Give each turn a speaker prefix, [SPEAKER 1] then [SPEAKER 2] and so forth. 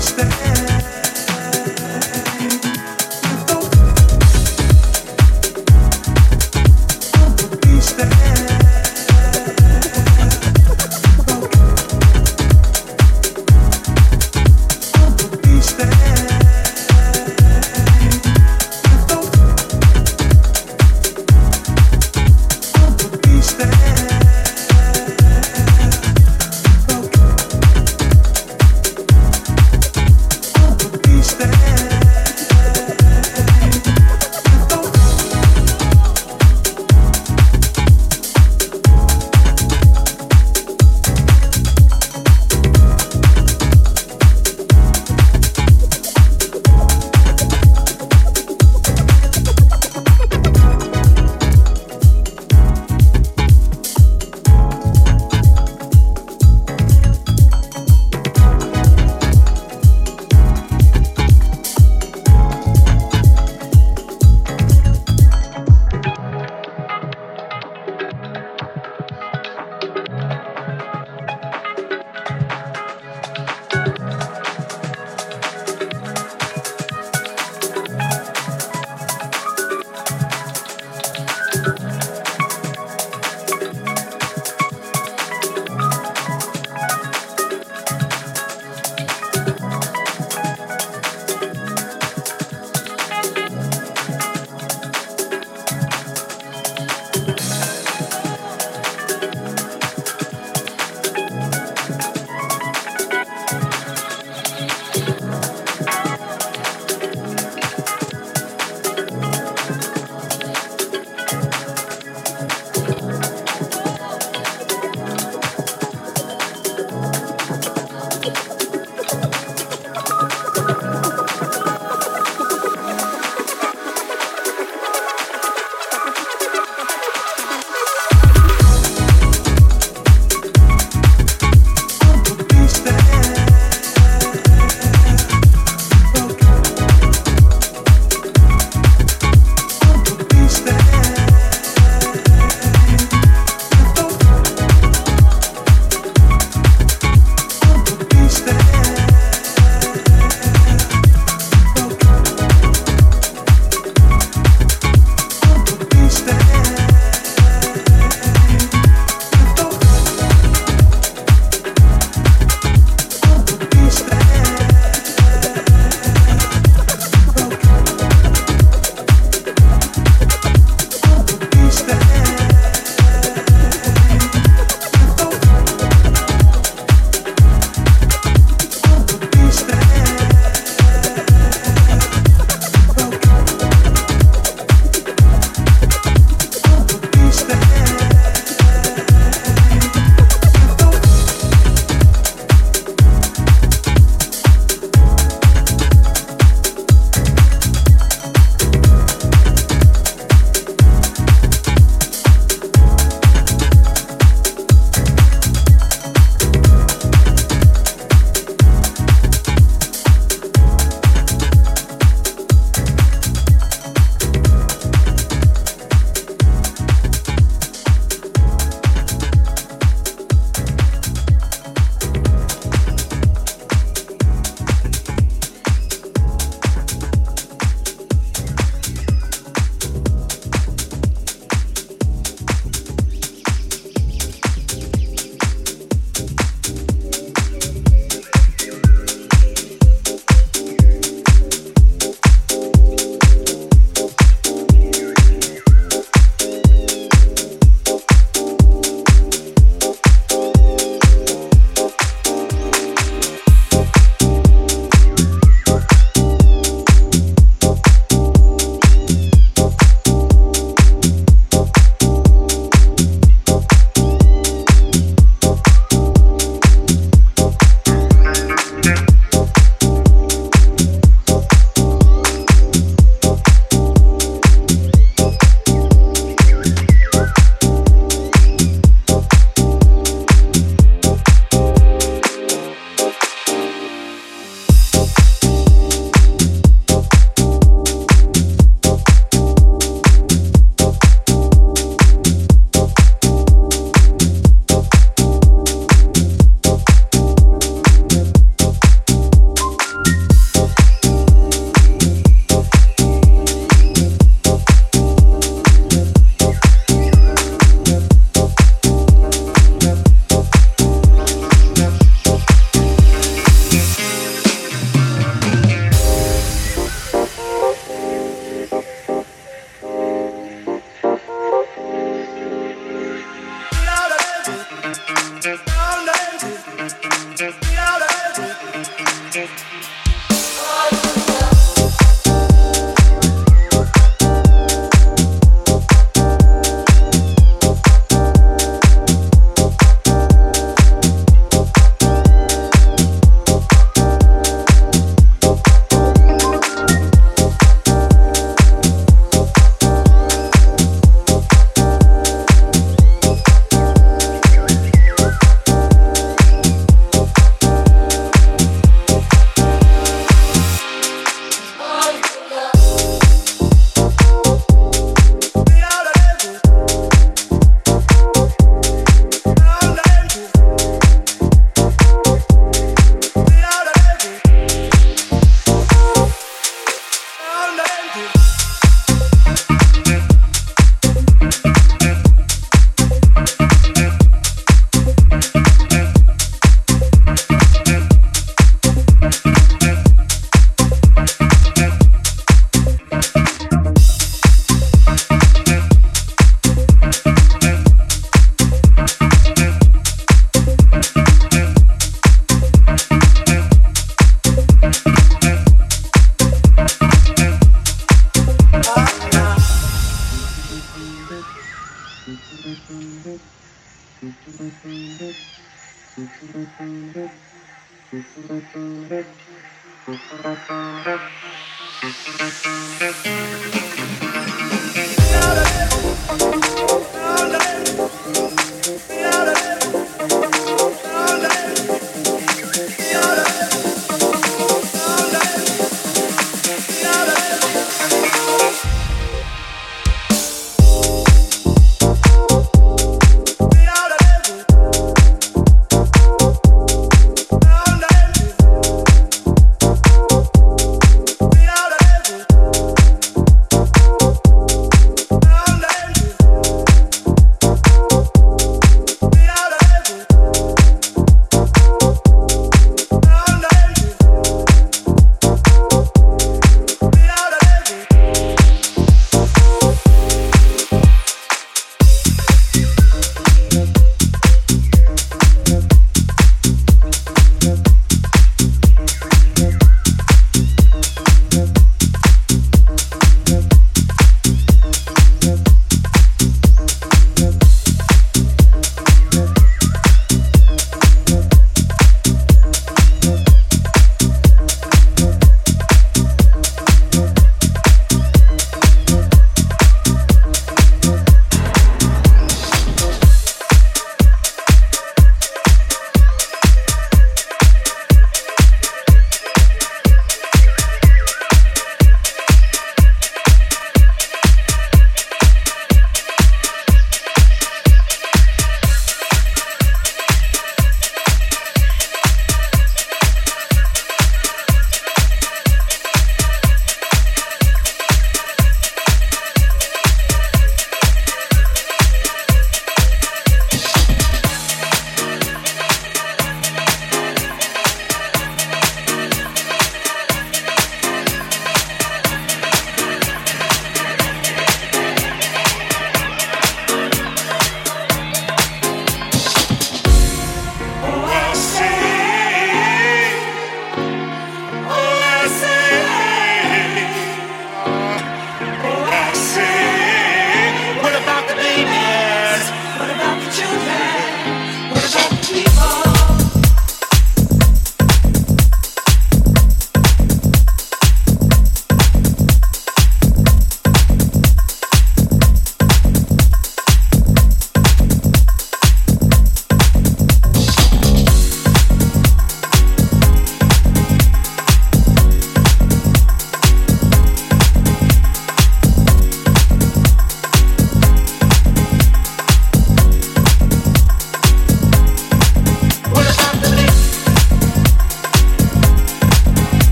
[SPEAKER 1] stand.